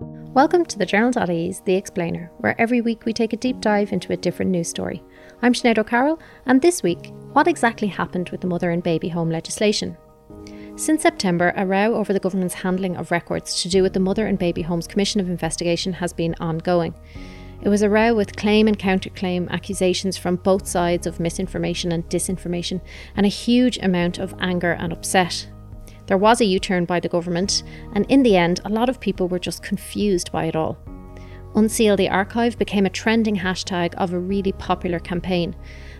Welcome to the Journal.ie's The Explainer, where every week we take a deep dive into a different news story. I'm Sinead O'Carroll, and this week, what exactly happened with the mother and baby home legislation? Since September, a row over the government's handling of records to do with the Mother and Baby Homes Commission of Investigation has been ongoing. It was a row with claim and counterclaim accusations from both sides of misinformation and disinformation, and a huge amount of anger and upset. There was a U turn by the government, and in the end, a lot of people were just confused by it all. Unseal the Archive became a trending hashtag of a really popular campaign.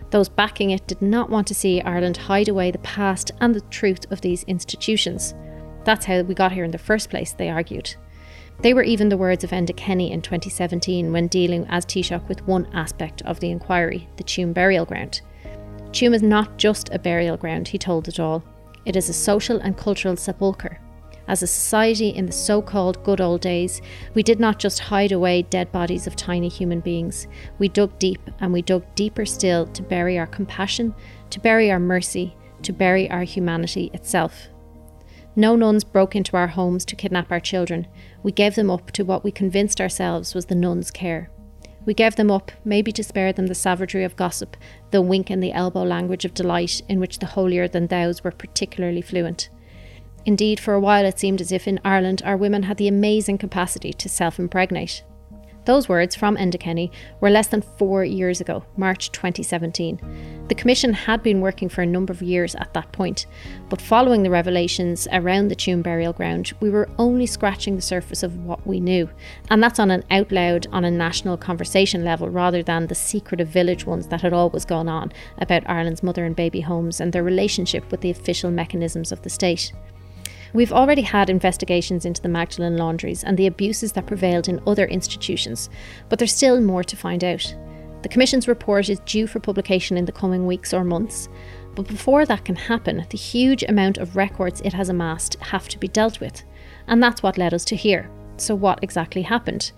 Those backing it did not want to see Ireland hide away the past and the truth of these institutions. That's how we got here in the first place, they argued. They were even the words of Enda Kenny in 2017 when dealing as Taoiseach with one aspect of the inquiry, the Tuam burial ground. Tuam is not just a burial ground, he told it all. It is a social and cultural sepulchre. As a society in the so called good old days, we did not just hide away dead bodies of tiny human beings. We dug deep, and we dug deeper still to bury our compassion, to bury our mercy, to bury our humanity itself. No nuns broke into our homes to kidnap our children. We gave them up to what we convinced ourselves was the nuns' care. We gave them up, maybe to spare them the savagery of gossip, the wink and the elbow language of delight in which the holier than thous were particularly fluent. Indeed, for a while it seemed as if in Ireland our women had the amazing capacity to self impregnate. Those words from Enda Kenny were less than four years ago, March 2017. The Commission had been working for a number of years at that point, but following the revelations around the Tuam burial ground, we were only scratching the surface of what we knew. And that's on an out loud, on a national conversation level, rather than the secretive village ones that had always gone on about Ireland's mother and baby homes and their relationship with the official mechanisms of the state. We've already had investigations into the Magdalen laundries and the abuses that prevailed in other institutions, but there's still more to find out. The Commission's report is due for publication in the coming weeks or months, but before that can happen, the huge amount of records it has amassed have to be dealt with. And that's what led us to here. So, what exactly happened?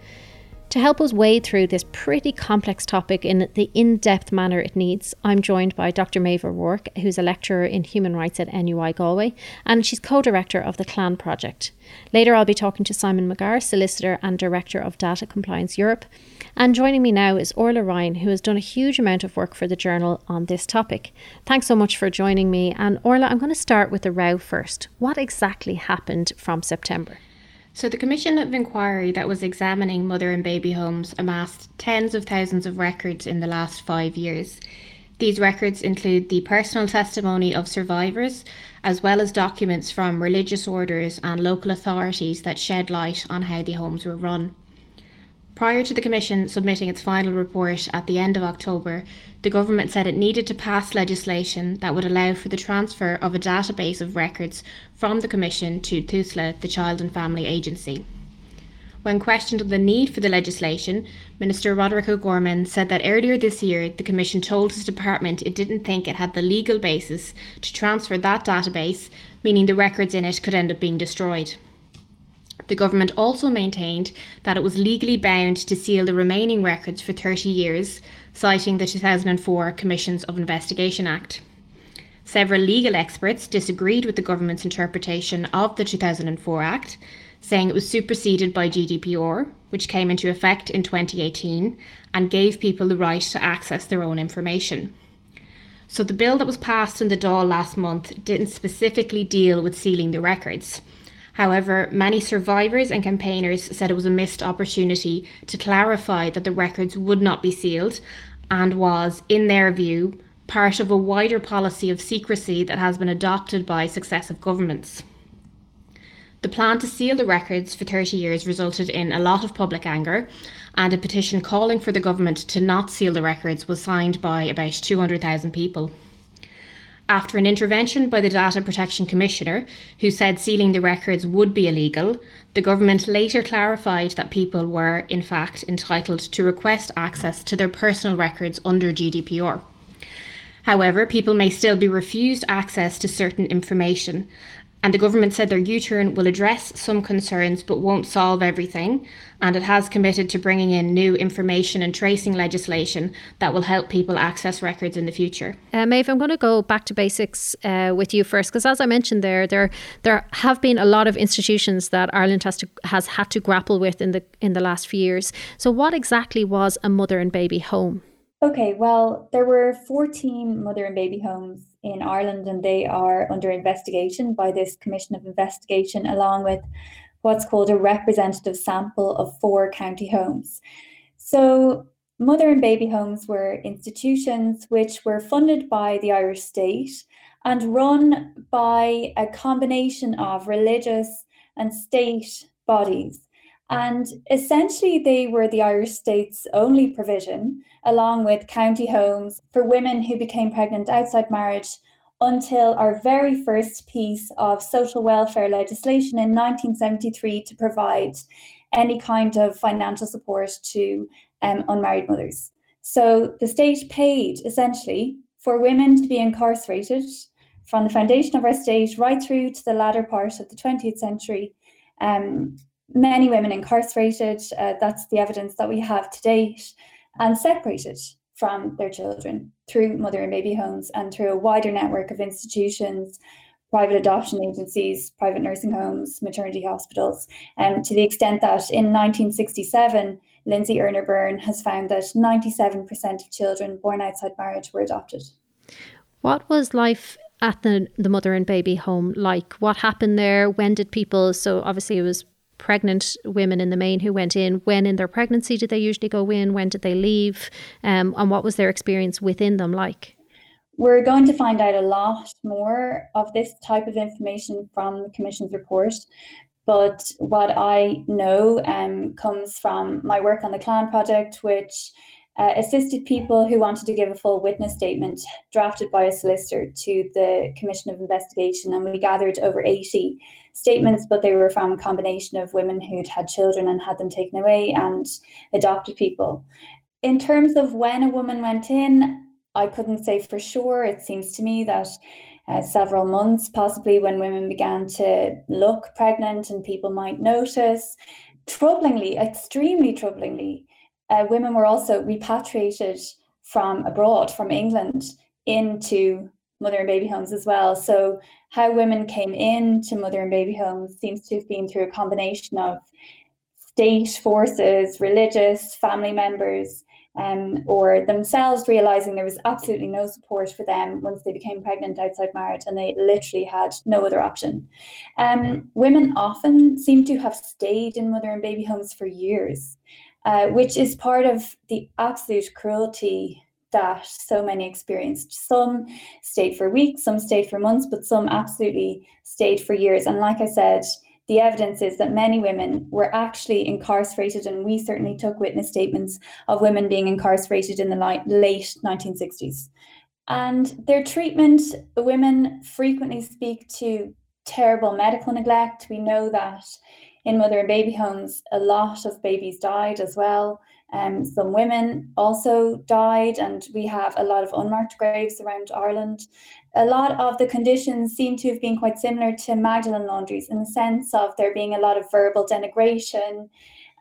To help us wade through this pretty complex topic in the in depth manner it needs, I'm joined by Dr. Maeve O'Rourke, who's a lecturer in human rights at NUI Galway, and she's co director of the Clann project. Later, I'll be talking to Simon McGarr, solicitor and director of Data Compliance Europe. And joining me now is Orla Ryan, who has done a huge amount of work for the journal on this topic. Thanks so much for joining me. And Orla, I'm going to start with the row first. What exactly happened from September? So, the Commission of Inquiry that was examining mother and baby homes amassed tens of thousands of records in the last five years. These records include the personal testimony of survivors, as well as documents from religious orders and local authorities that shed light on how the homes were run. Prior to the Commission submitting its final report at the end of October, the government said it needed to pass legislation that would allow for the transfer of a database of records from the Commission to TUSLA, the Child and Family Agency. When questioned on the need for the legislation, Minister Roderick O'Gorman said that earlier this year the Commission told his department it didn't think it had the legal basis to transfer that database, meaning the records in it could end up being destroyed. The government also maintained that it was legally bound to seal the remaining records for 30 years, citing the 2004 Commissions of Investigation Act. Several legal experts disagreed with the government's interpretation of the 2004 Act, saying it was superseded by GDPR, which came into effect in 2018 and gave people the right to access their own information. So the bill that was passed in the Dáil last month didn't specifically deal with sealing the records. However, many survivors and campaigners said it was a missed opportunity to clarify that the records would not be sealed and was, in their view, part of a wider policy of secrecy that has been adopted by successive governments. The plan to seal the records for 30 years resulted in a lot of public anger, and a petition calling for the government to not seal the records was signed by about 200,000 people. After an intervention by the Data Protection Commissioner, who said sealing the records would be illegal, the government later clarified that people were, in fact, entitled to request access to their personal records under GDPR. However, people may still be refused access to certain information, And the government said their U turn will address some concerns but won't solve everything. And it has committed to bringing in new information and tracing legislation that will help people access records in the future. Uh, Maeve, I'm going to go back to basics uh, with you first, because as I mentioned there, there there have been a lot of institutions that Ireland has to has had to grapple with in the in the last few years. So, what exactly was a mother and baby home? Okay, well, there were 14 mother and baby homes in Ireland, and they are under investigation by this Commission of Investigation, along with what's called a representative sample of four county homes. So, mother and baby homes were institutions which were funded by the Irish state and run by a combination of religious and state bodies. And essentially, they were the Irish state's only provision, along with county homes for women who became pregnant outside marriage until our very first piece of social welfare legislation in 1973 to provide any kind of financial support to um, unmarried mothers. So the state paid essentially for women to be incarcerated from the foundation of our state right through to the latter part of the 20th century. Um, many women incarcerated. Uh, that's the evidence that we have to date, and separated from their children through mother and baby homes and through a wider network of institutions, private adoption agencies, private nursing homes, maternity hospitals, um, to the extent that in 1967, Lindsey Earner-Byrne has found that 97% of children born outside marriage were adopted. What was life at the, the mother and baby home like? What happened there? When did people, so obviously it was pregnant women in the main who went in. When in their pregnancy did they usually go in? When did they leave? Um, and what was their experience within them like? We're going to find out a lot more of this type of information from the Commission's report. But what I know um, comes from my work on the Clann project, which uh, assisted people who wanted to give a full witness statement drafted by a solicitor to the Commission of Investigation. And we gathered over 80 statements, but they were from a combination of women who'd had children and had them taken away and adopted people. In terms of when a woman went in, I couldn't say for sure. It seems to me that uh, several months, possibly when women began to look pregnant and people might notice. Troublingly, extremely troublingly, uh, women were also repatriated from abroad, from England, into mother and baby homes as well. So, how women came into mother and baby homes seems to have been through a combination of state forces, religious, family members, um, or themselves realizing there was absolutely no support for them once they became pregnant outside marriage and they literally had no other option. Um, women often seem to have stayed in mother and baby homes for years. Uh, which is part of the absolute cruelty that so many experienced. Some stayed for weeks, some stayed for months, but some absolutely stayed for years. And like I said, the evidence is that many women were actually incarcerated, and we certainly took witness statements of women being incarcerated in the late 1960s. And their treatment, women frequently speak to terrible medical neglect. We know that in mother and baby homes, a lot of babies died as well. Um, some women also died, and we have a lot of unmarked graves around Ireland. A lot of the conditions seem to have been quite similar to Magdalen laundries in the sense of there being a lot of verbal denigration,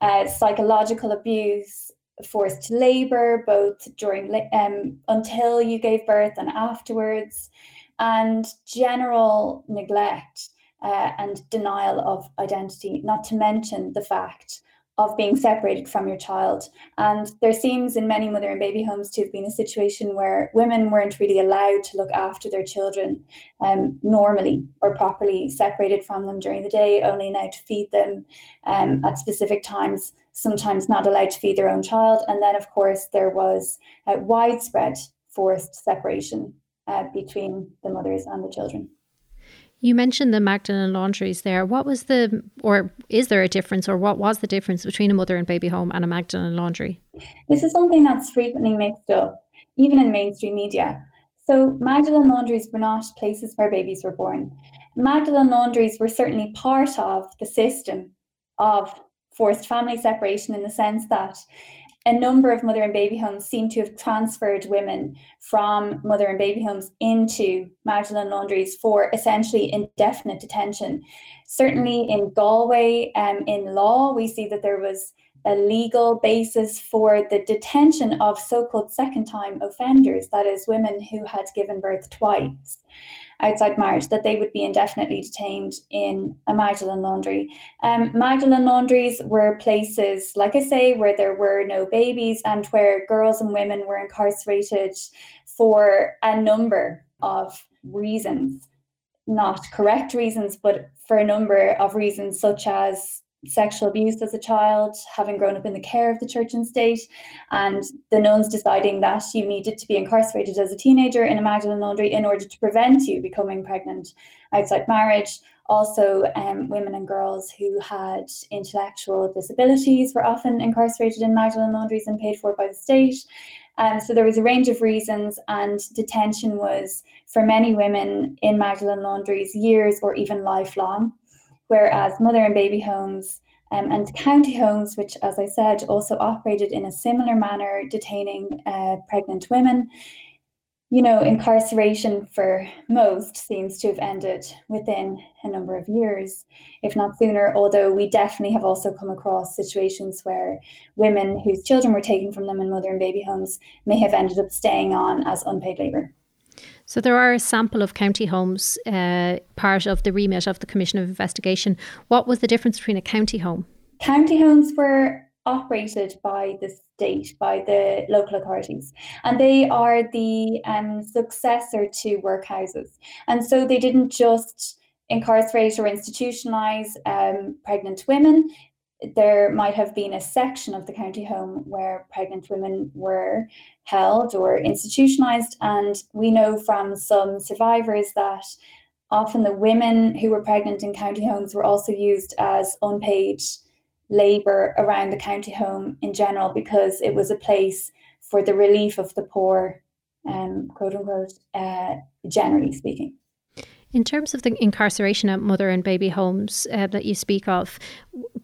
uh, psychological abuse, forced labor, both during um, until you gave birth and afterwards, and general neglect uh, and denial of identity, not to mention the fact of being separated from your child. And there seems in many mother and baby homes to have been a situation where women weren't really allowed to look after their children um, normally or properly, separated from them during the day, only allowed to feed them um, at specific times, sometimes not allowed to feed their own child. And then, of course, there was widespread forced separation uh, between the mothers and the children. You mentioned the Magdalen laundries there. What was the, or is there a difference, or what was the difference between a mother and baby home and a Magdalen laundry? This is something that's frequently mixed up, even in mainstream media. So, Magdalen laundries were not places where babies were born. Magdalen laundries were certainly part of the system of forced family separation in the sense that a number of mother and baby homes seem to have transferred women from mother and baby homes into Magdalen laundries for essentially indefinite detention. Certainly in Galway, um, in law, we see that there was a legal basis for the detention of so called second time offenders, that is, women who had given birth twice outside marriage, that they would be indefinitely detained in a Magdalen laundry. Um, Magdalen laundries were places, like I say, where there were no babies and where girls and women were incarcerated for a number of reasons. Not correct reasons, but for a number of reasons, such as sexual abuse as a child, having grown up in the care of the church and state, and the nuns deciding that you needed to be incarcerated as a teenager in a Magdalen laundry in order to prevent you becoming pregnant outside marriage. Also, um, women and girls who had intellectual disabilities were often incarcerated in Magdalen laundries and paid for by the state. Um, so there was a range of reasons, and detention was for many women in Magdalen laundries years or even lifelong whereas mother and baby homes um, and county homes, which, as I said, also operated in a similar manner, detaining uh, pregnant women. You know, incarceration for most seems to have ended within a number of years, if not sooner. Although we definitely have also come across situations where women whose children were taken from them in mother and baby homes may have ended up staying on as unpaid labour. So there are a sample of county homes, uh, part of the remit of the Commission of Investigation. What was the difference between a county home? County homes were operated by the state, by the local authorities, and they are the um, successor to workhouses. And so they didn't just incarcerate or institutionalize um, pregnant women, there might have been a section of the county home where pregnant women were held or institutionalized. And we know from some survivors that often the women who were pregnant in county homes were also used as unpaid labour around the county home in general because it was a place for the relief of the poor, um, quote unquote, uh, generally speaking. In terms of the incarceration at mother and baby homes uh, that you speak of,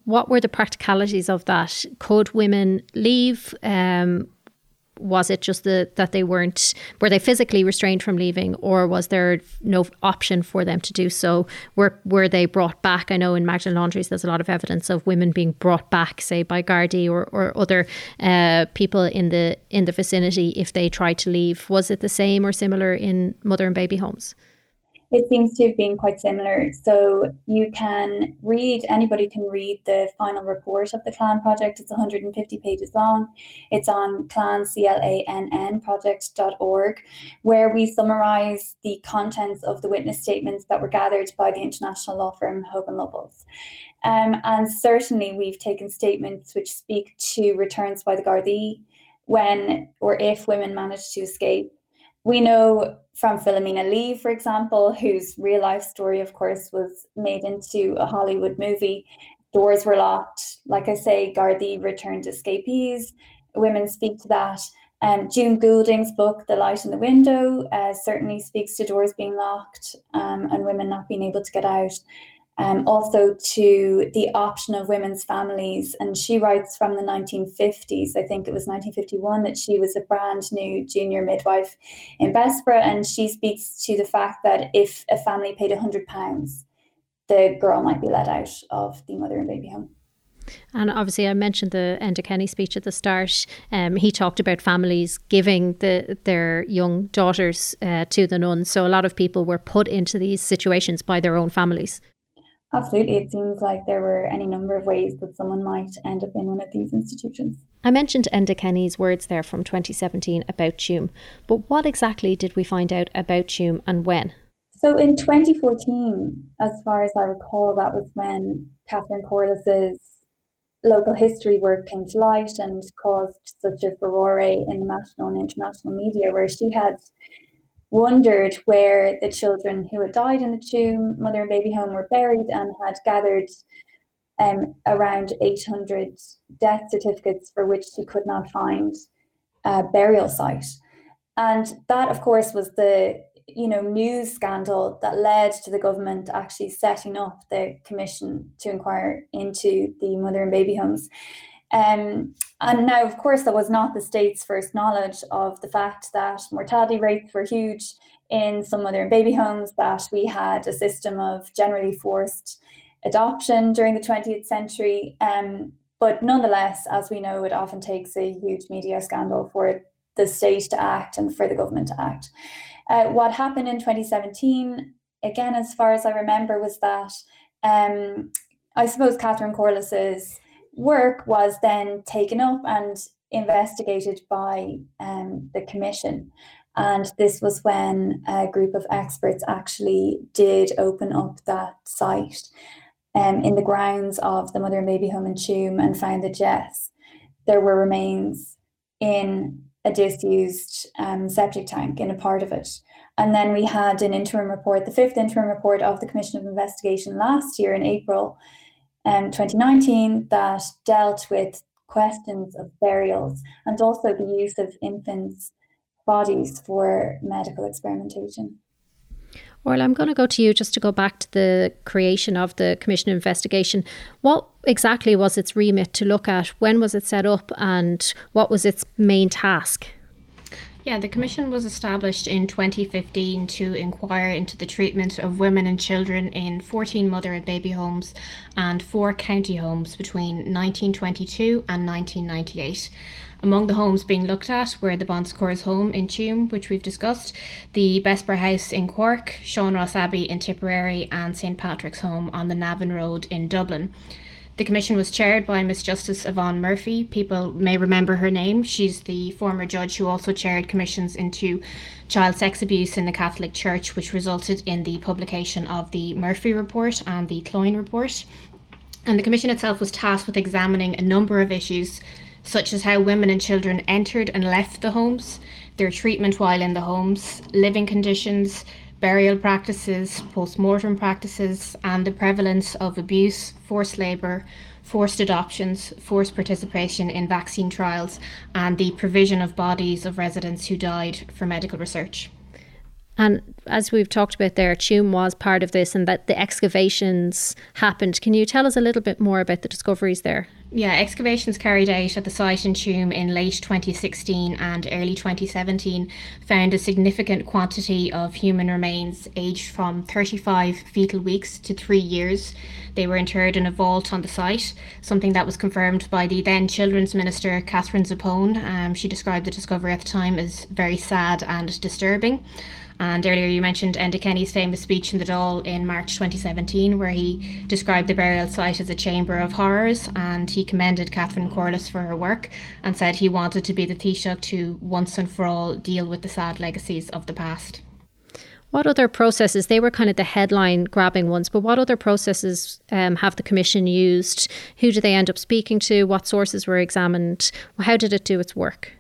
what were the practicalities of that? Could women leave? Um, was it just the, that they weren't were they physically restrained from leaving or was there no option for them to do so? Were were they brought back? I know in magdalen laundries there's a lot of evidence of women being brought back say by Gardaí or, or other uh, people in the in the vicinity if they tried to leave. Was it the same or similar in mother and baby homes it seems to have been quite similar. So you can read, anybody can read the final report of the Clann project. It's 150 pages long. It's on clann, C-L-A-N-N project.org, where we summarize the contents of the witness statements that were gathered by the international law firm Hogan Lovells. Um, and certainly we've taken statements which speak to returns by the Gardaí when or if women manage to escape we know from Philomena Lee, for example, whose real life story, of course, was made into a Hollywood movie. Doors were locked. Like I say, Gardaí returned escapees. Women speak to that. Um, June Goulding's book, The Light in the Window, uh, certainly speaks to doors being locked um, and women not being able to get out um, also to the option of women's families. And she writes from the 1950s, I think it was 1951, that she was a brand new junior midwife in Bessborough. And she speaks to the fact that if a family paid £100, the girl might be let out of the mother and baby home. And obviously, I mentioned the Enda Kenny speech at the start. Um, he talked about families giving the, their young daughters uh, to the nuns. So a lot of people were put into these situations by their own families. Absolutely. It seems like there were any number of ways that someone might end up in one of these institutions. I mentioned Enda Kenny's words there from 2017 about Tuam, but what exactly did we find out about Tuam and when? So in 2014, as far as I recall, that was when Catherine Corless's local history work came to light and caused such a furore in the national and international media, where she had wondered where the children who had died in the Tuam, mother and baby home were buried and had gathered um, around 800 death certificates for which she could not find a burial site. And that, of course, was the you know news scandal that led to the government actually setting up the commission to inquire into the mother and baby homes. Um, and now, of course, that was not the state's first knowledge of the fact that mortality rates were huge in some mother and baby homes, that we had a system of generally forced adoption during the 20th century. Um, but nonetheless, as we know, it often takes a huge media scandal for the state to act and for the government to act. Uh, what happened in 2017, again, as far as I remember, was that um, I suppose Catherine Corless's work was then taken up and investigated by um, the commission. And this was when a group of experts actually did open up that site um, in the grounds of the mother and baby home in Tuam and found that yes, there were remains in a disused um, septic tank in a part of it. And then we had an interim report, the fifth interim report of the Commission of Investigation last year in April um, 2019, that dealt with questions of burials and also the use of infants' bodies for medical experimentation. Well, I'm going to go to you just to go back to the creation of the Commission Investigation. What exactly was its remit to look at? When was it set up? And what was its main task? Yeah, the Commission was established in 2015 to inquire into the treatment of women and children in 14 mother and baby homes and four county homes between 1922 and 1998. Among the homes being looked at were the Bon Secours home in Tuam, which we've discussed, the Bessborough House in Cork, Sean Ross Abbey in Tipperary, and St Patrick's home on the Navan Road in Dublin. The commission was chaired by Miss Justice Yvonne Murphy. People may remember her name. She's the former judge who also chaired commissions into child sex abuse in the Catholic Church, which resulted in the publication of the Murphy Report and the Cloyne Report. And the commission itself was tasked with examining a number of issues such as how women and children entered and left the homes, their treatment while in the homes, living conditions, burial practices, post mortem practices, and the prevalence of abuse, forced labour, forced adoptions, forced participation in vaccine trials, and the provision of bodies of residents who died for medical research. And as we've talked about there, Tuam was part of this and that the excavations happened. Can you tell us a little bit more about the discoveries there? Yeah, excavations carried out at the site in Tuam in late 2016 and early 2017 found a significant quantity of human remains aged from 35 fetal weeks to three years. They were interred in a vault on the site, something that was confirmed by the then Children's Minister, Catherine Zappone. Um, she described the discovery at the time as very sad and disturbing. And earlier you mentioned Enda Kenny's famous speech in the Dáil in March 2017, where he described the burial site as a chamber of horrors and he commended Catherine Corless for her work and said he wanted to be the Taoiseach to once and for all deal with the sad legacies of the past. What other processes? They were kind of the headline grabbing ones, but what other processes um, have the Commission used? Who do they end up speaking to? What sources were examined? How did it do its work?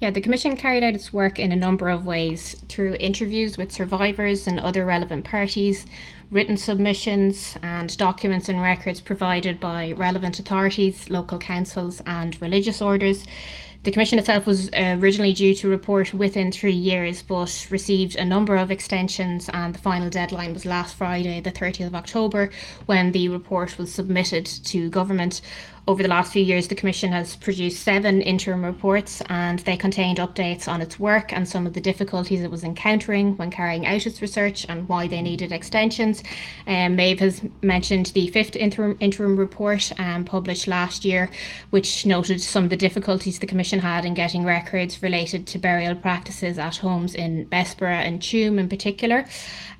Yeah, the Commission carried out its work in a number of ways through interviews with survivors and other relevant parties, written submissions, and documents and records provided by relevant authorities, local councils, and religious orders. The Commission itself was uh, originally due to report within three years, but received a number of extensions, and the final deadline was last Friday, the 30th of October, when the report was submitted to Government over the last few years, the Commission has produced seven interim reports and they contained updates on its work and some of the difficulties it was encountering when carrying out its research and why they needed extensions. Um, Maeve has mentioned the fifth interim, interim report um, published last year, which noted some of the difficulties the Commission had in getting records related to burial practices at homes in Bessborough and Tuam in particular.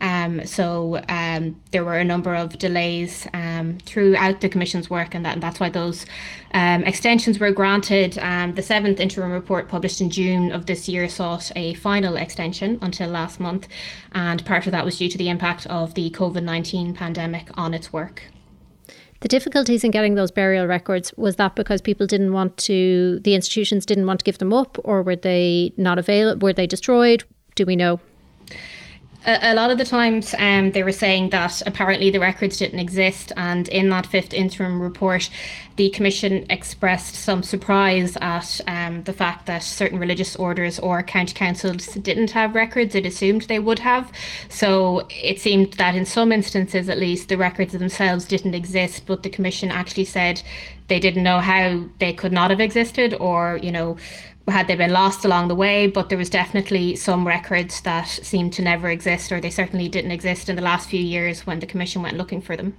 Um, so um, there were a number of delays um, throughout the Commission's work, and, that, and that's why those um, extensions were granted. Um, the seventh interim report, published in June of this year, sought a final extension until last month, and part of that was due to the impact of the COVID 19 pandemic on its work. The difficulties in getting those burial records was that because people didn't want to, the institutions didn't want to give them up, or were they not available? Were they destroyed? Do we know? A, a lot of the times um, they were saying that apparently the records didn't exist, and in that fifth interim report, the Commission expressed some surprise at um, the fact that certain religious orders or county councils didn't have records. It assumed they would have. So it seemed that in some instances, at least, the records themselves didn't exist, but the Commission actually said they didn't know how they could not have existed or, you know, had they been lost along the way, but there was definitely some records that seemed to never exist, or they certainly didn't exist in the last few years when the Commission went looking for them.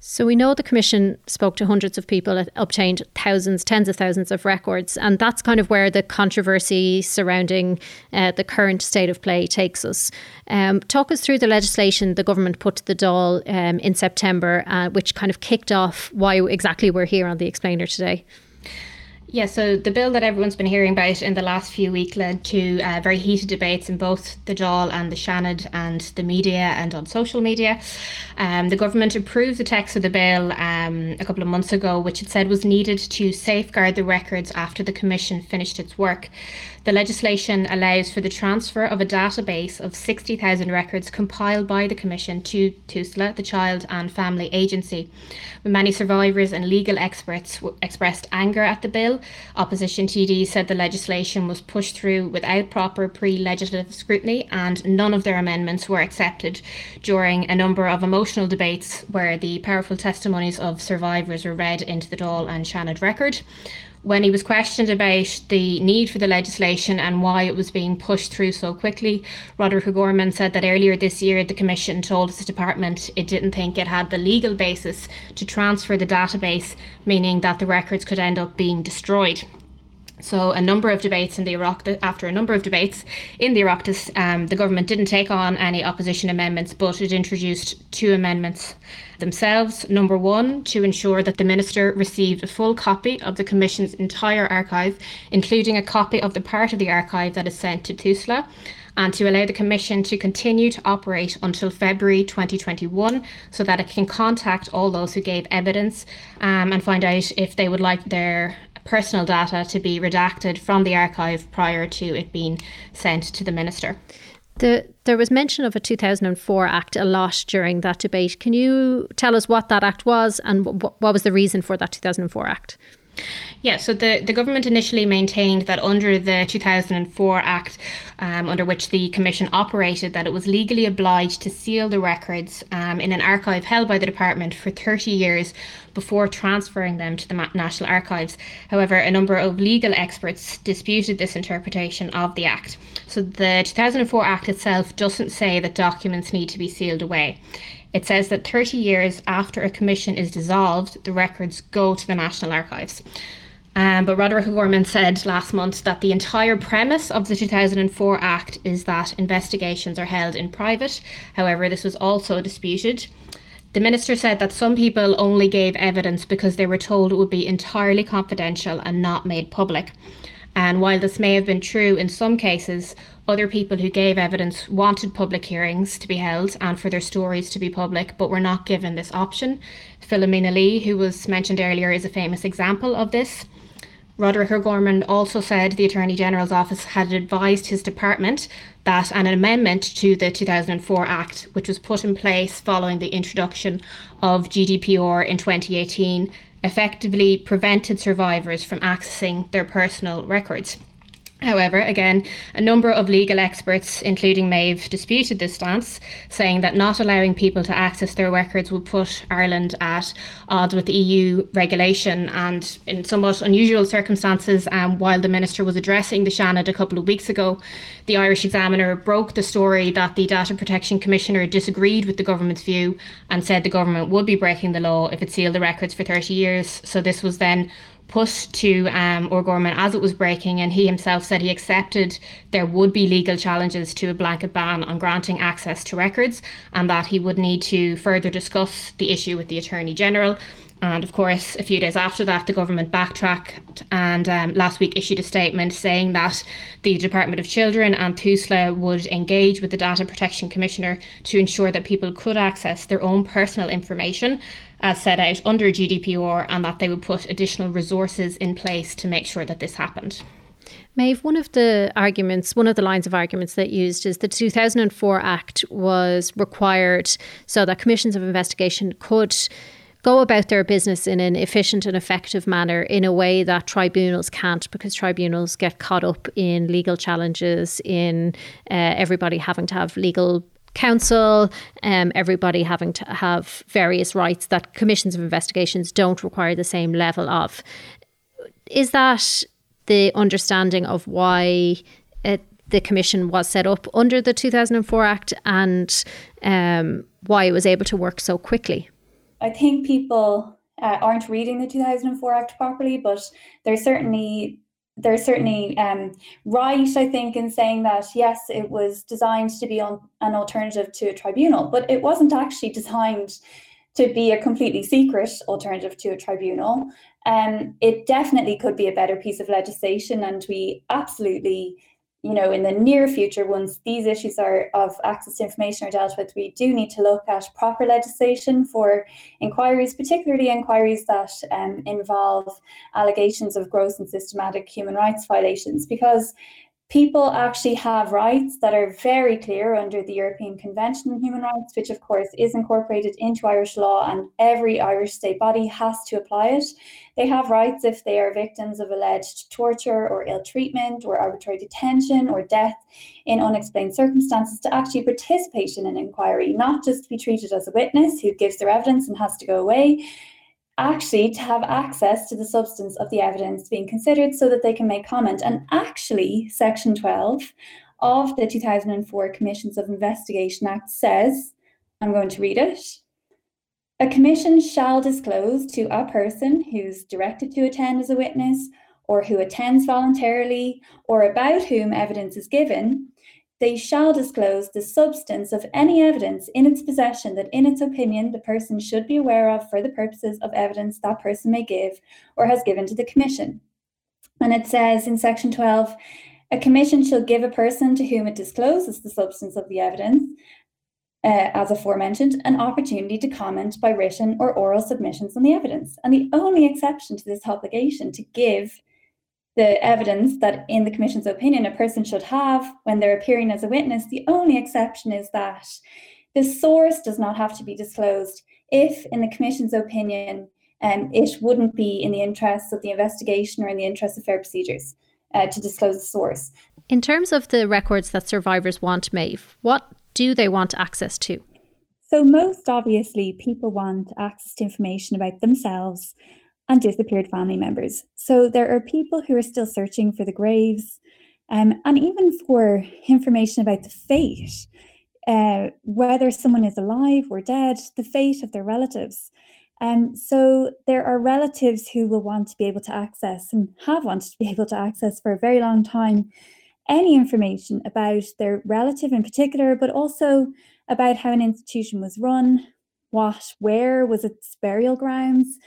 So we know the Commission spoke to hundreds of people, obtained thousands, tens of thousands of records, and that's kind of where the controversy surrounding uh, the current state of play takes us. Um, talk us through the legislation the government put to the Dáil um, in September, uh, which kind of kicked off why exactly we're here on the Explainer today. Yeah, so the bill that everyone's been hearing about in the last few weeks led to uh, very heated debates in both the Dáil and the Seanad and the media and on social media. Um, the government approved the text of the bill um, a couple of months ago, which it said was needed to safeguard the records after the Commission finished its work. The legislation allows for the transfer of a database of 60,000 records compiled by the Commission to TUSLA, the Child and Family Agency. Many survivors and legal experts expressed anger at the bill. Opposition TD said the legislation was pushed through without proper pre legislative scrutiny and none of their amendments were accepted during a number of emotional debates where the powerful testimonies of survivors were read into the Dáil and Seanad record when he was questioned about the need for the legislation and why it was being pushed through so quickly, Roderick O'Gorman said that earlier this year the Commission told his department it didn't think it had the legal basis to transfer the database, meaning that the records could end up being destroyed. So a number of debates in the Oireachtas, after a number of debates in the Oireachtas, um, the government didn't take on any opposition amendments, but it introduced two amendments themselves. Number one, to ensure that the Minister received a full copy of the Commission's entire archive, including a copy of the part of the archive that is sent to TUSLA, and to allow the Commission to continue to operate until February 2021 so that it can contact all those who gave evidence um, and find out if they would like their personal data to be redacted from the archive prior to it being sent to the Minister. The, there was mention of a 2004 Act a lot during that debate. Can you tell us what that Act was and what, what was the reason for that 2004 Act? Yeah, so the, the government initially maintained that under the 2004 Act, um, under which the Commission operated, that it was legally obliged to seal the records um, in an archive held by the department for 30 years before transferring them to the National Archives. However, a number of legal experts disputed this interpretation of the Act. So the 2004 Act itself doesn't say that documents need to be sealed away. It says that 30 years after a commission is dissolved, the records go to the National Archives. Um, but Roderick O'Gorman said last month that the entire premise of the 2004 Act is that investigations are held in private. However, this was also disputed. The minister said that some people only gave evidence because they were told it would be entirely confidential and not made public. And while this may have been true in some cases, other people who gave evidence wanted public hearings to be held and for their stories to be public, but were not given this option. Philomena Lee, who was mentioned earlier, is a famous example of this. Roderick O'Gorman also said the Attorney General's office had advised his department that an amendment to the 2004 Act, which was put in place following the introduction of GDPR in 2018, effectively prevented survivors from accessing their personal records. However, again, a number of legal experts, including Maeve, disputed this stance, saying that not allowing people to access their records would put Ireland at odds with EU regulation. And in somewhat unusual circumstances, um, while the Minister was addressing the Seanad a couple of weeks ago, the Irish Examiner broke the story that the Data Protection Commissioner disagreed with the government's view and said the government would be breaking the law if it sealed the records for 30 years. So this was then put to um, O'Gorman as it was breaking, and he himself said he accepted there would be legal challenges to a blanket ban on granting access to records, and that he would need to further discuss the issue with the Attorney General. And of course, a few days after that, the government backtracked and um, last week issued a statement saying that the Department of Children and TUSLA would engage with the Data Protection Commissioner to ensure that people could access their own personal information as set out under GDPR and that they would put additional resources in place to make sure that this happened. Maeve, one of the arguments, one of the lines of arguments that used is the 2004 Act was required so that commissions of investigation could go about their business in an efficient and effective manner in a way that tribunals can't because tribunals get caught up in legal challenges, in uh, everybody having to have legal counsel, um, everybody having to have various rights that commissions of investigations don't require the same level of. Is that the understanding of why it, the commission was set up under the 2004 Act and um, why it was able to work so quickly? I think people uh, aren't reading the 2004 Act properly, but there's certainly they're certainly um, right, I think, in saying that yes, it was designed to be on, an alternative to a tribunal, but it wasn't actually designed to be a completely secret alternative to a tribunal. Um, it definitely could be a better piece of legislation, and we absolutely you know, in the near future, once these issues are of access to information are dealt with, we do need to look at proper legislation for inquiries, particularly inquiries that um, involve allegations of gross and systematic human rights violations, because people actually have rights that are very clear under the European Convention on Human Rights, which of course is incorporated into Irish law, and every Irish state body has to apply it. They have rights if they are victims of alleged torture or ill treatment or arbitrary detention or death in unexplained circumstances to actually participate in an inquiry, not just to be treated as a witness who gives their evidence and has to go away actually to have access to the substance of the evidence being considered so that they can make comment. And actually, Section 12 of the 2004 Commissions of Investigation Act says, I'm going to read it. A commission shall disclose to a person who's directed to attend as a witness or who attends voluntarily or about whom evidence is given they shall disclose the substance of any evidence in its possession that, in its opinion, the person should be aware of for the purposes of evidence that person may give or has given to the Commission. And it says in section 12 a Commission shall give a person to whom it discloses the substance of the evidence, uh, as aforementioned, an opportunity to comment by written or oral submissions on the evidence. And the only exception to this obligation to give the evidence that, in the Commission's opinion, a person should have when they're appearing as a witness, the only exception is that the source does not have to be disclosed if, in the Commission's opinion, um, it wouldn't be in the interests of the investigation or in the interests of fair procedures uh, to disclose the source. In terms of the records that survivors want, Maeve, what do they want access to? So, most obviously, people want access to information about themselves and disappeared family members. So there are people who are still searching for the graves um, and even for information about the fate, uh, whether someone is alive or dead, the fate of their relatives. Um, so there are relatives who will want to be able to access and have wanted to be able to access for a very long time any information about their relative in particular, but also about how an institution was run, what, where was its burial grounds,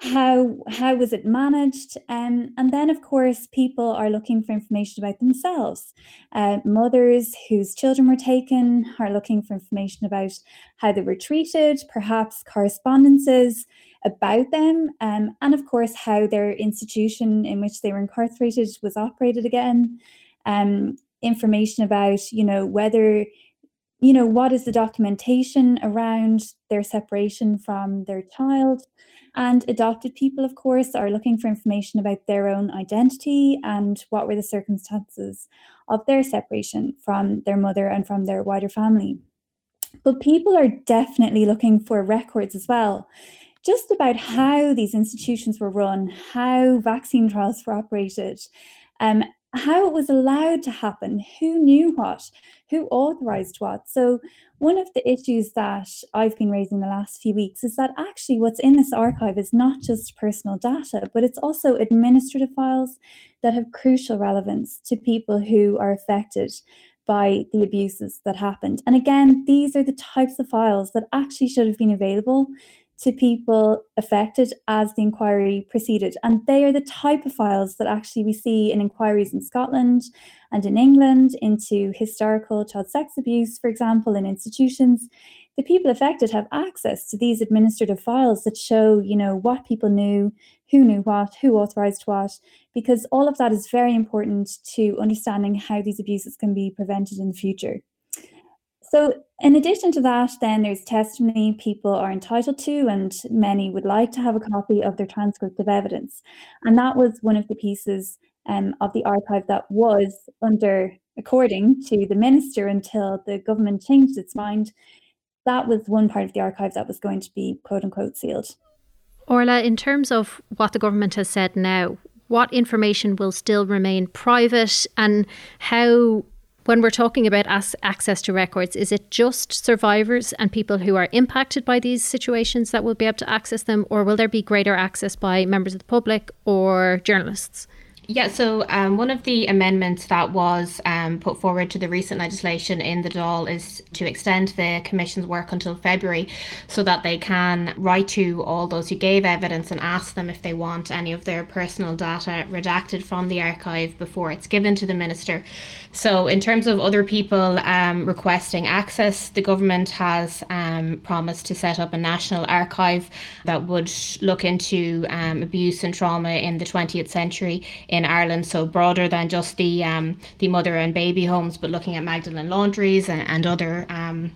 how how was it managed? Um, and then of course people are looking for information about themselves. Uh, mothers whose children were taken are looking for information about how they were treated perhaps correspondences about them um, and of course how their institution in which they were incarcerated was operated again. Um, information about you know whether you know what is the documentation around their separation from their child and adopted people, of course, are looking for information about their own identity and what were the circumstances of their separation from their mother and from their wider family. But people are definitely looking for records as well, just about how these institutions were run, how vaccine trials were operated, um, how it was allowed to happen, who knew what, who authorized what. So, one of the issues that I've been raising the last few weeks is that actually what's in this archive is not just personal data, but it's also administrative files that have crucial relevance to people who are affected by the abuses that happened. And again, these are the types of files that actually should have been available to people affected as the inquiry proceeded. And they are the type of files that actually we see in inquiries in Scotland and in England into historical child sex abuse, for example, in institutions. the people affected have access to these administrative files that show, you know, what people knew, who knew what, who authorized what, because all of that is very important to understanding how these abuses can be prevented in the future. So, in addition to that, then there's testimony people are entitled to, and many would like to have a copy of their transcript of evidence. And that was one of the pieces um, of the archive that was under, according to the minister, until the government changed its mind. That was one part of the archive that was going to be quote unquote sealed. Orla, in terms of what the government has said now, what information will still remain private and how when we're talking about as- access to records, is it just survivors and people who are impacted by these situations that will be able to access them, or will there be greater access by members of the public or journalists? Yeah, so um, one of the amendments that was um, put forward to the recent legislation in the Dáil is to extend the Commission's work until February so that they can write to all those who gave evidence and ask them if they want any of their personal data redacted from the archive before it's given to the Minister. So, in terms of other people um, requesting access, the government has um, promised to set up a national archive that would look into um, abuse and trauma in the 20th century in Ireland. So, broader than just the um, the mother and baby homes, but looking at Magdalen laundries and, and other um,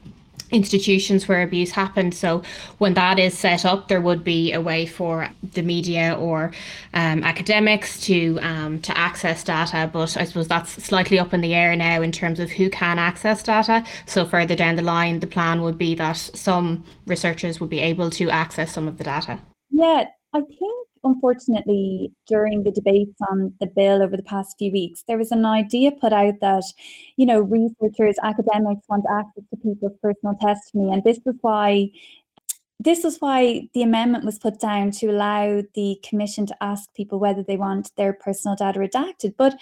institutions where abuse happened. So when that is set up, there would be a way for the media or um, academics to um, to access data. But I suppose that's slightly up in the air now in terms of who can access data. So further down the line, the plan would be that some researchers would be able to access some of the data. Yeah, I think unfortunately, during the debates on the bill over the past few weeks, there was an idea put out that, you know, researchers, academics want access to people's personal testimony. And this was why this was why the amendment was put down to allow the commission to ask people whether they want their personal data redacted. But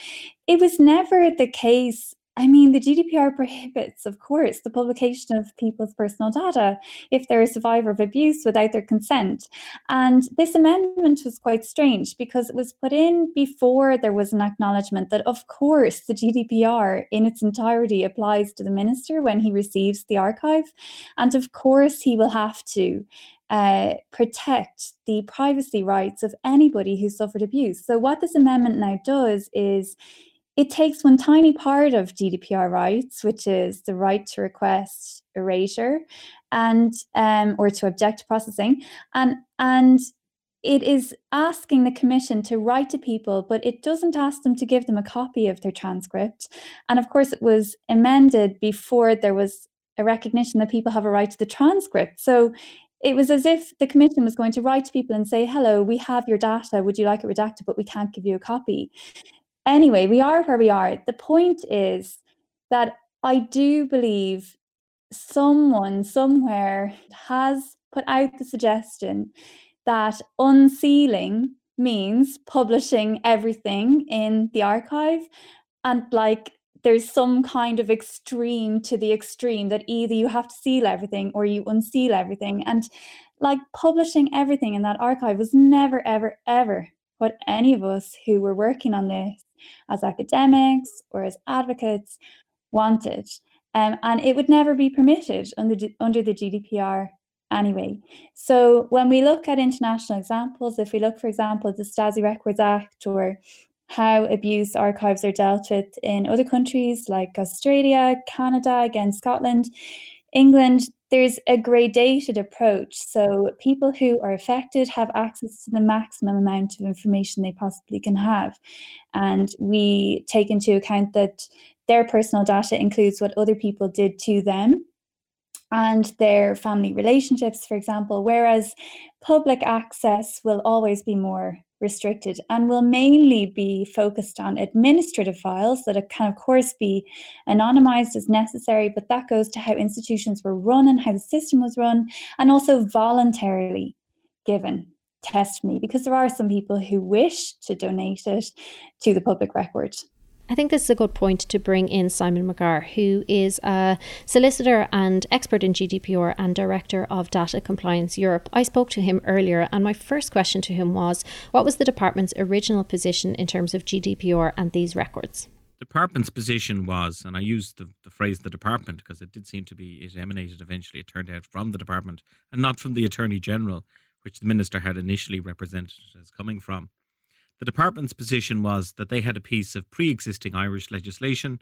it was never the case I mean, the GDPR prohibits, of course, the publication of people's personal data if they're a survivor of abuse without their consent. And this amendment was quite strange because it was put in before there was an acknowledgement that, of course, the GDPR in its entirety applies to the minister when he receives the archive. And of course, he will have to uh, protect the privacy rights of anybody who suffered abuse. So, what this amendment now does is it takes one tiny part of GDPR rights, which is the right to request erasure and um, or to object to processing, and and it is asking the commission to write to people, but it doesn't ask them to give them a copy of their transcript. And of course, it was amended before there was a recognition that people have a right to the transcript. So it was as if the commission was going to write to people and say, hello, we have your data. Would you like it redacted? But we can't give you a copy anyway, we are where we are. The point is that I do believe someone somewhere has put out the suggestion that unsealing means publishing everything in the archive and like there's some kind of extreme to the extreme that either you have to seal everything or you unseal everything and like publishing everything in that archive was never ever ever what any of us who were working on this as academics or as advocates wanted. Um, and it would never be permitted under, under the GDPR anyway. So when we look at international examples, if we look, for example, at the Stasi Records Act or how abuse archives are dealt with in other countries like Australia, Canada, again, Scotland, England, there's a gradated approach. So people who are affected have access to the maximum amount of information they possibly can have. And we take into account that their personal data includes what other people did to them and their family relationships, for example, whereas public access will always be more restricted and will mainly be focused on administrative files that can, of course, be anonymized as necessary, but that goes to how institutions were run and how the system was run, and also voluntarily given testimony, because there are some people who wish to donate it to the public record. I think this is a good point to bring in Simon McGarr, who is a solicitor and expert in GDPR and director of Data Compliance Europe. I spoke to him earlier, and my first question to him was what was the department's original position in terms of GDPR and these records? The department's position was, and I used the, the phrase the department because it did seem to be, it emanated eventually, it turned out from the department and not from the Attorney General, which the minister had initially represented as coming from. The department's position was that they had a piece of pre existing Irish legislation,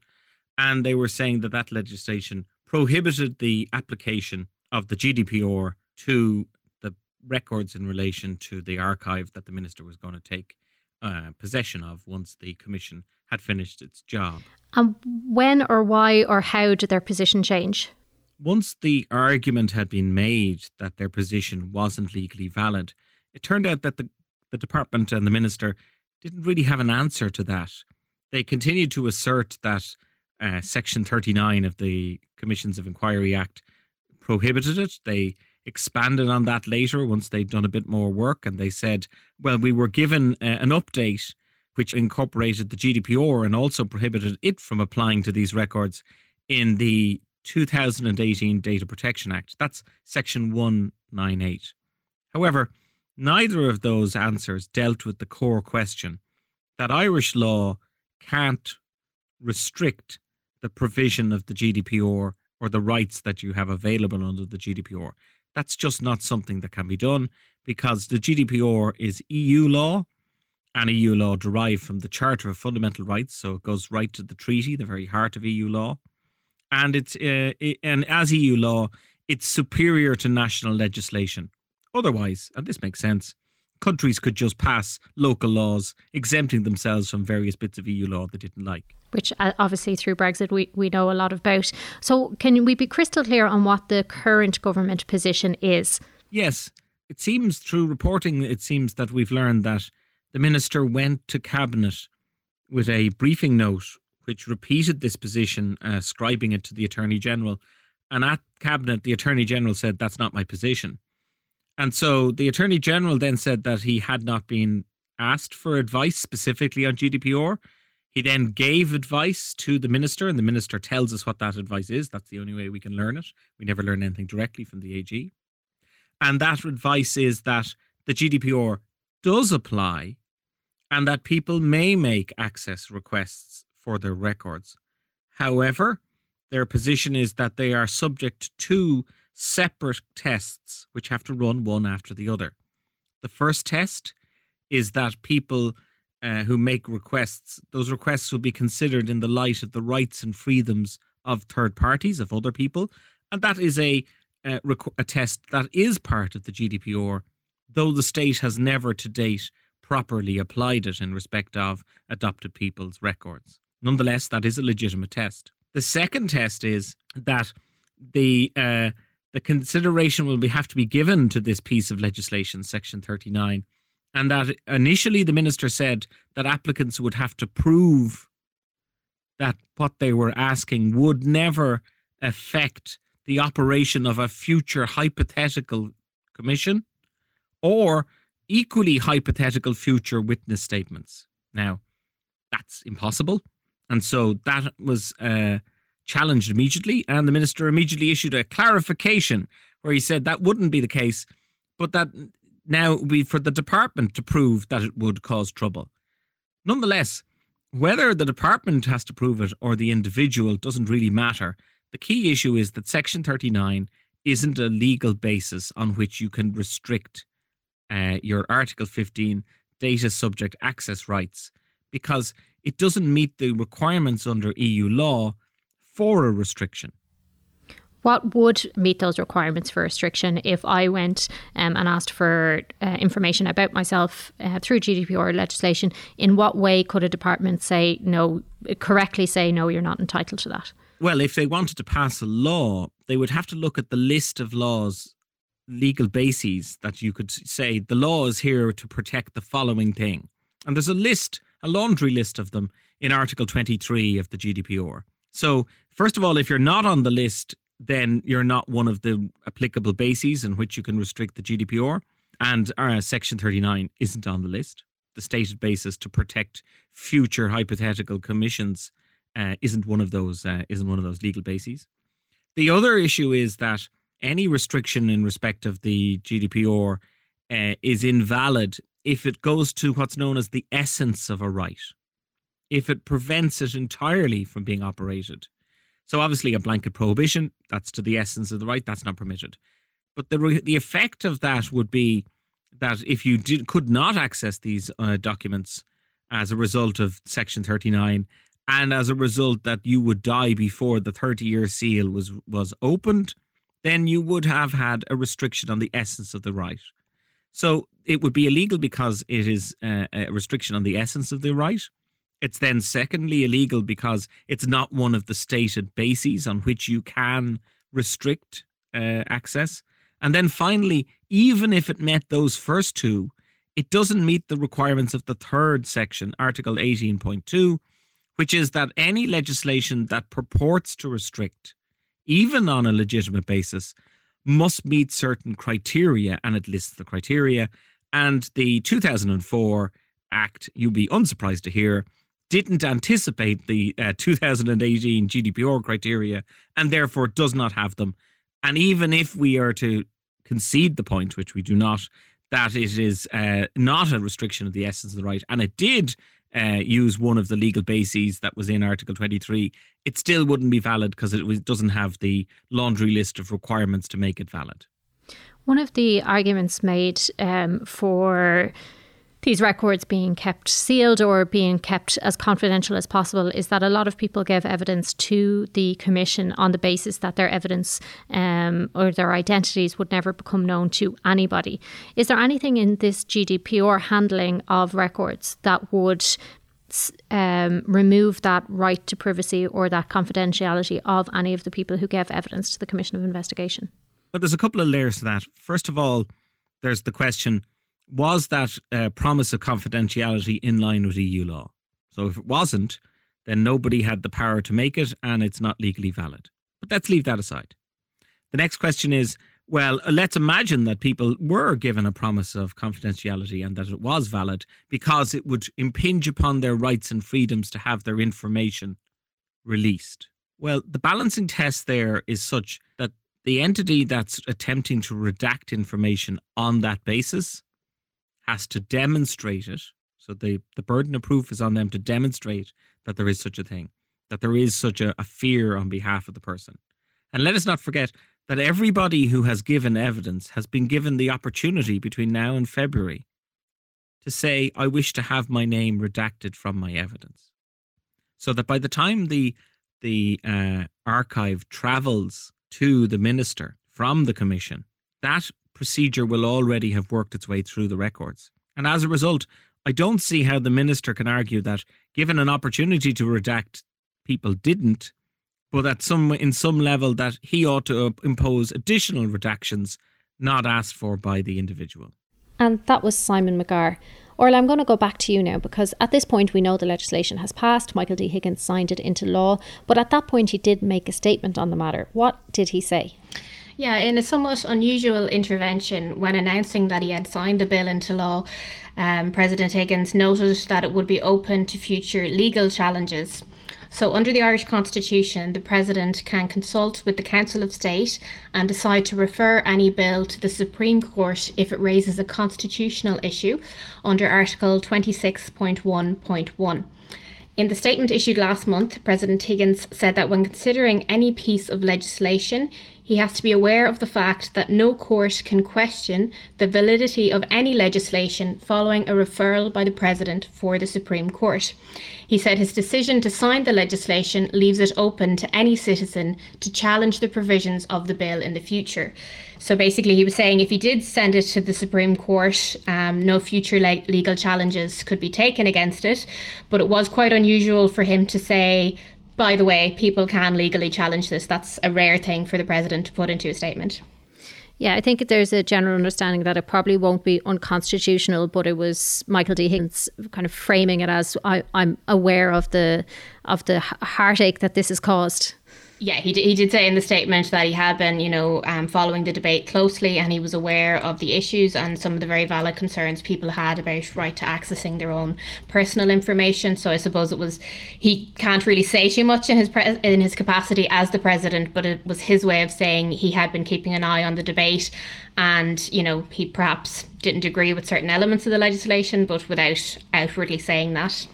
and they were saying that that legislation prohibited the application of the GDPR to the records in relation to the archive that the minister was going to take uh, possession of once the commission had finished its job. And when or why or how did their position change? Once the argument had been made that their position wasn't legally valid, it turned out that the, the department and the minister didn't really have an answer to that. They continued to assert that uh, Section 39 of the Commissions of Inquiry Act prohibited it. They expanded on that later once they'd done a bit more work and they said, well, we were given uh, an update which incorporated the GDPR and also prohibited it from applying to these records in the 2018 Data Protection Act. That's Section 198. However, neither of those answers dealt with the core question that Irish law can't restrict the provision of the GDPR or the rights that you have available under the GDPR. That's just not something that can be done because the GDPR is EU law and EU law derived from the Charter of Fundamental Rights. So it goes right to the treaty, the very heart of EU law. And it's uh, it, and as EU law, it's superior to national legislation. Otherwise, and this makes sense, countries could just pass local laws exempting themselves from various bits of EU law they didn't like. Which uh, obviously through Brexit we, we know a lot about. So can we be crystal clear on what the current government position is? Yes. It seems through reporting, it seems that we've learned that the minister went to cabinet with a briefing note which repeated this position, uh, ascribing it to the attorney general. And at cabinet, the attorney general said, That's not my position. And so the Attorney General then said that he had not been asked for advice specifically on GDPR. He then gave advice to the minister, and the minister tells us what that advice is. That's the only way we can learn it. We never learn anything directly from the AG. And that advice is that the GDPR does apply and that people may make access requests for their records. However, their position is that they are subject to separate tests which have to run one after the other. The first test is that people uh, who make requests, those requests will be considered in the light of the rights and freedoms of third parties, of other people. And that is a, uh, a test that is part of the GDPR, though the state has never to date properly applied it in respect of adopted people's records. Nonetheless, that is a legitimate test. The second test is that the uh, the consideration will be, have to be given to this piece of legislation, Section 39, and that initially the minister said that applicants would have to prove that what they were asking would never affect the operation of a future hypothetical commission or equally hypothetical future witness statements. Now, that's impossible. And so that was uh, challenged immediately, and the minister immediately issued a clarification where he said that wouldn't be the case, but that now would be for the department to prove that it would cause trouble. Nonetheless, whether the department has to prove it or the individual doesn't really matter. The key issue is that Section 39 isn't a legal basis on which you can restrict uh, your Article 15 data subject access rights because it doesn't meet the requirements under EU law for a restriction. What would meet those requirements for restriction if I went um, and asked for uh, information about myself uh, through GDPR legislation? In what way could a department say no, correctly say no, you're not entitled to that? Well, if they wanted to pass a law, they would have to look at the list of laws, legal bases that you could say the law is here to protect the following thing. And there's a list, a laundry list of them in Article 23 of the GDPR. So, first of all, if you're not on the list, then you're not one of the applicable bases in which you can restrict the GDPR. And uh, Section 39 isn't on the list. The stated basis to protect future hypothetical commissions uh, isn't one of those uh, isn't one of those legal bases. The other issue is that any restriction in respect of the GDPR uh, is invalid if it goes to what's known as the essence of a right. If it prevents it entirely from being operated. So obviously, a blanket prohibition, that's to the essence of the right, that's not permitted. But the, re- the effect of that would be that if you did, could not access these uh, documents as a result of Section 39, and as a result that you would die before the 30 year seal was, was opened, then you would have had a restriction on the essence of the right. So it would be illegal because it is uh, a restriction on the essence of the right. It's then, secondly, illegal because it's not one of the stated bases on which you can restrict uh, access. And then finally, even if it met those first two, it doesn't meet the requirements of the third section, Article 18.2, which is that any legislation that purports to restrict, even on a legitimate basis, must meet certain criteria, and it lists the criteria. And the 2004 Act, you'll be unsurprised to hear, didn't anticipate the uh, 2018 GDPR criteria and therefore does not have them. And even if we are to concede the point, which we do not, that it is uh, not a restriction of the essence of the right, and it did uh, use one of the legal bases that was in Article 23, it still wouldn't be valid because it was, doesn't have the laundry list of requirements to make it valid. One of the arguments made um, for these records being kept sealed or being kept as confidential as possible is that a lot of people give evidence to the commission on the basis that their evidence um, or their identities would never become known to anybody. Is there anything in this GDPR handling of records that would um, remove that right to privacy or that confidentiality of any of the people who gave evidence to the Commission of Investigation? But there's a couple of layers to that. First of all, there's the question was that uh, promise of confidentiality in line with EU law? So if it wasn't, then nobody had the power to make it and it's not legally valid. But let's leave that aside. The next question is well, let's imagine that people were given a promise of confidentiality and that it was valid because it would impinge upon their rights and freedoms to have their information released. Well, the balancing test there is such that the entity that's attempting to redact information on that basis has to demonstrate it. So the, the burden of proof is on them to demonstrate that there is such a thing, that there is such a, a fear on behalf of the person. And let us not forget that everybody who has given evidence has been given the opportunity between now and February to say, I wish to have my name redacted from my evidence. So that by the time the the uh, archive travels to the minister from the commission, that procedure will already have worked its way through the records. And as a result, I don't see how the minister can argue that given an opportunity to redact, people didn't, but at some in some level that he ought to uh, impose additional redactions not asked for by the individual. And that was Simon McGarr. Orla, I'm going to go back to you now because at this point we know the legislation has passed. Michael D. Higgins signed it into law, but at that point he did make a statement on the matter. What did he say? Yeah, in a somewhat unusual intervention, when announcing that he had signed the bill into law, um, President Higgins noted that it would be open to future legal challenges. So, under the Irish Constitution, the President can consult with the Council of State and decide to refer any bill to the Supreme Court if it raises a constitutional issue under Article 26.1.1. In the statement issued last month, President Higgins said that when considering any piece of legislation, he has to be aware of the fact that no court can question the validity of any legislation following a referral by the President for the Supreme Court. He said his decision to sign the legislation leaves it open to any citizen to challenge the provisions of the bill in the future. So basically, he was saying if he did send it to the Supreme Court, um, no future le- legal challenges could be taken against it. But it was quite unusual for him to say by the way, people can legally challenge this. That's a rare thing for the president to put into a statement. Yeah, I think there's a general understanding that it probably won't be unconstitutional, but it was Michael D. Higgins kind of framing it as I, am aware of the of the heartache that this has caused. Yeah, he did, he did say in the statement that he had been, you know, um, following the debate closely and he was aware of the issues and some of the very valid concerns people had about right to accessing their own personal information. So I suppose it was he can't really say too much in his pre- in his capacity as the president, but it was his way of saying he had been keeping an eye on the debate and, you know, he perhaps didn't agree with certain elements of the legislation, but without outwardly saying that.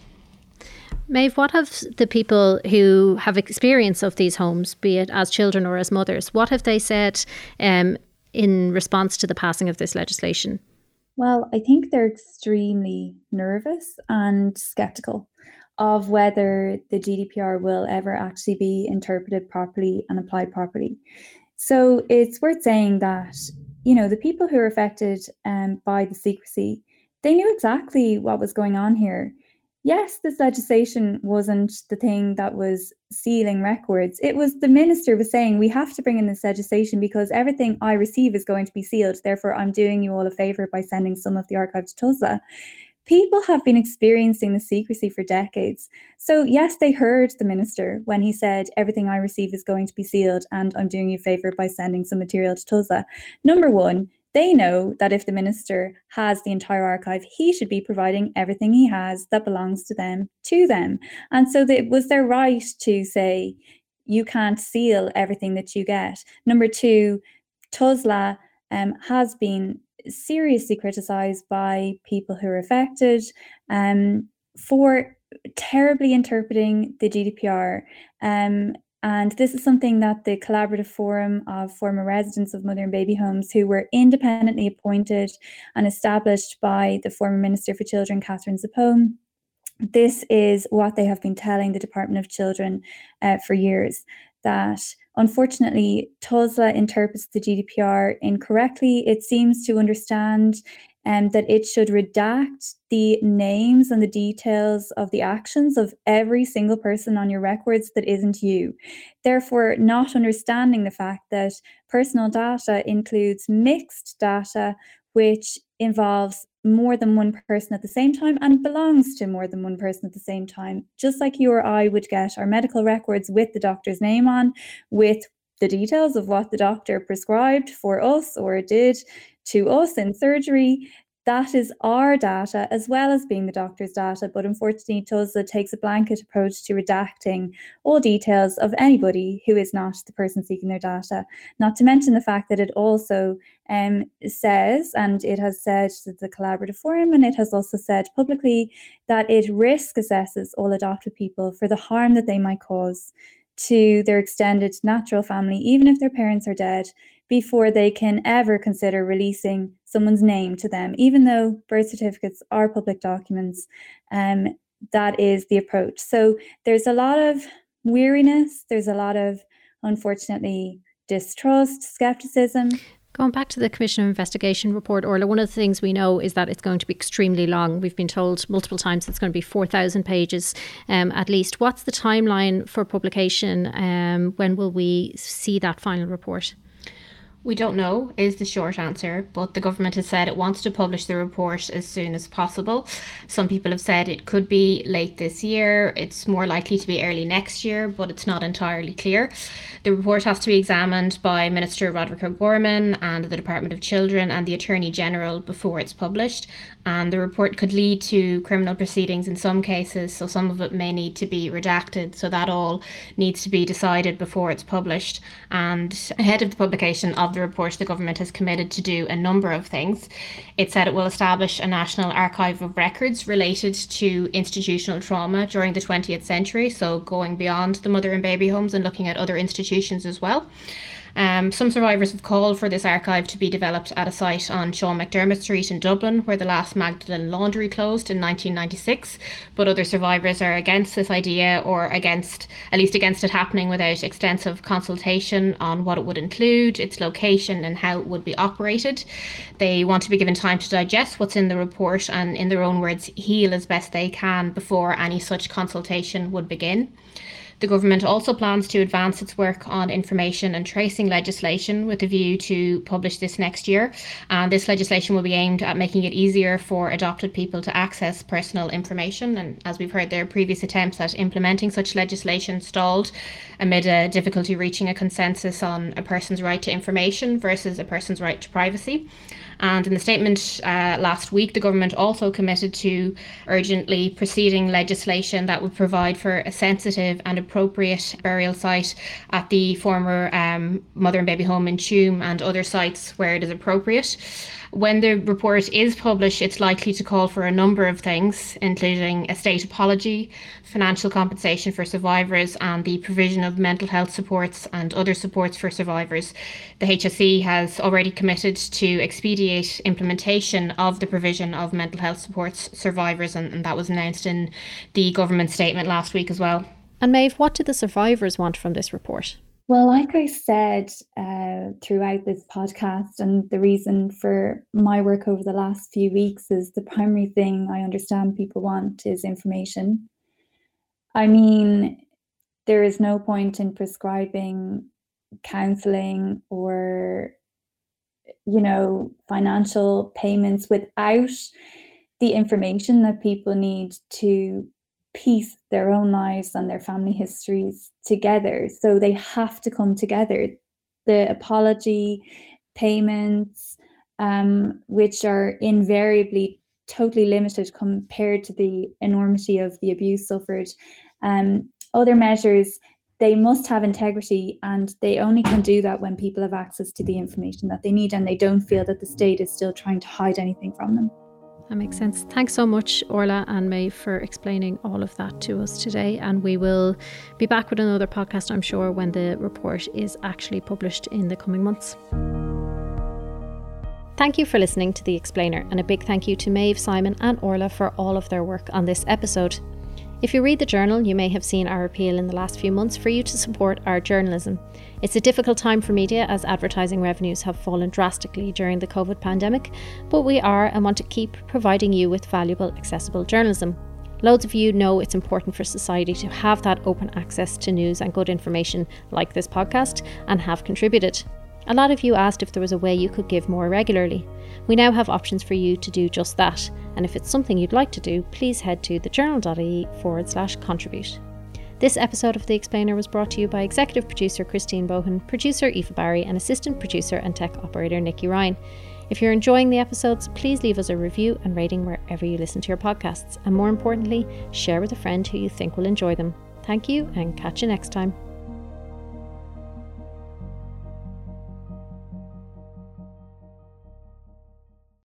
Maeve, what have the people who have experience of these homes, be it as children or as mothers, what have they said um, in response to the passing of this legislation? Well, I think they're extremely nervous and skeptical of whether the GDPR will ever actually be interpreted properly and applied properly. So it's worth saying that, you know, the people who are affected um, by the secrecy, they knew exactly what was going on here yes, this legislation wasn't the thing that was sealing records. It was the minister was saying we have to bring in this legislation because everything I receive is going to be sealed. Therefore, I'm doing you all a favor by sending some of the archive to TUSLA. People have been experiencing the secrecy for decades. So, yes, they heard the minister when he said, Everything I receive is going to be sealed, and I'm doing you a favor by sending some material to TUSLA. Number one, they know that if the minister has the entire archive, he should be providing everything he has that belongs to them to them. And so it was their right to say, you can't seal everything that you get. Number two, TUSLA um, has been seriously criticised by people who are affected um, for terribly interpreting the GDPR. Um, and this is something that the Collaborative Forum of former residents of mother and baby homes, who were independently appointed and established by the former Minister for Children, Catherine Zappone, this is what they have been telling the Department of Children uh, for years that unfortunately TUSLA interprets the GDPR incorrectly. It seems to understand and that it should redact the names and the details of the actions of every single person on your records that isn't you. Therefore, not understanding the fact that personal data includes mixed data, which involves more than one person at the same time and belongs to more than one person at the same time. Just like you or I would get our medical records with the doctor's name on, with the details of what the doctor prescribed for us or did to us in surgery. That is our data as well as being the doctor's data, but unfortunately, TUSLA takes a blanket approach to redacting all details of anybody who is not the person seeking their data. Not to mention the fact that it also um, says, and it has said to the collaborative forum, and it has also said publicly that it risk assesses all adopted people for the harm that they might cause to their extended natural family, even if their parents are dead, before they can ever consider releasing someone's name to them, even though birth certificates are public documents. Um, that is the approach. So there's a lot of weariness, there's a lot of, unfortunately, distrust, skepticism. Going back to the Commission of Investigation report, Orla, one of the things we know is that it's going to be extremely long. We've been told multiple times it's going to be 4,000 pages um, at least. What's the timeline for publication? Um, when will we see that final report? We don't know, is the short answer, but the government has said it wants to publish the report as soon as possible. Some people have said it could be late this year, it's more likely to be early next year, but it's not entirely clear. The report has to be examined by Minister Roderick O'Gorman and the Department of Children and the Attorney General before it's published, and the report could lead to criminal proceedings in some cases, so some of it may need to be redacted, so that all needs to be decided before it's published. And ahead of the publication of the report, the government has committed to do a number of things. It said it will establish a national archive of records related to institutional trauma during the 20th century, so going beyond the mother and baby homes and looking at other institutions as well. Um, some survivors have called for this archive to be developed at a site on Sean McDermott Street in Dublin, where the last Magdalen laundry closed in 1996. But other survivors are against this idea, or against, at least against it happening without extensive consultation on what it would include, its location, and how it would be operated. They want to be given time to digest what's in the report and, in their own words, heal as best they can before any such consultation would begin. The government also plans to advance its work on information and tracing legislation with a view to publish this next year. And this legislation will be aimed at making it easier for adopted people to access personal information. And as we've heard, there are previous attempts at implementing such legislation stalled amid a difficulty reaching a consensus on a person's right to information versus a person's right to privacy. And in the statement uh, last week, the government also committed to urgently proceeding legislation that would provide for a sensitive and appropriate burial site at the former um, mother and baby home in Tuam and other sites where it is appropriate. When the report is published, it's likely to call for a number of things, including a state apology, financial compensation for survivors, and the provision of mental health supports and other supports for survivors. The HSE has already committed to expedite implementation of the provision of mental health supports survivors, and, and that was announced in the government statement last week as well. And Maeve, what do the survivors want from this report? Well, like I said uh, throughout this podcast, and the reason for my work over the last few weeks is the primary thing I understand people want is information. I mean, there is no point in prescribing counseling or, you know, financial payments without the information that people need to piece their own lives and their family histories together. So they have to come together. The apology, payments, um, which are invariably totally limited compared to the enormity of the abuse suffered. Um, other measures, they must have integrity and they only can do that when people have access to the information that they need and they don't feel that the state is still trying to hide anything from them. That makes sense. Thanks so much, Orla and May, for explaining all of that to us today. And we will be back with another podcast, I'm sure, when the report is actually published in the coming months. Thank you for listening to The Explainer, and a big thank you to Maeve, Simon, and Orla for all of their work on this episode. If you read the journal, you may have seen our appeal in the last few months for you to support our journalism. It's a difficult time for media as advertising revenues have fallen drastically during the COVID pandemic, but we are and want to keep providing you with valuable, accessible journalism. Loads of you know it's important for society to have that open access to news and good information like this podcast and have contributed. A lot of you asked if there was a way you could give more regularly. We now have options for you to do just that, and if it's something you'd like to do, please head to thejournal.ie forward slash contribute. This episode of The Explainer was brought to you by executive producer Christine Bohan, producer Eva Barry, and assistant producer and tech operator Nikki Ryan. If you're enjoying the episodes, please leave us a review and rating wherever you listen to your podcasts, and more importantly, share with a friend who you think will enjoy them. Thank you, and catch you next time.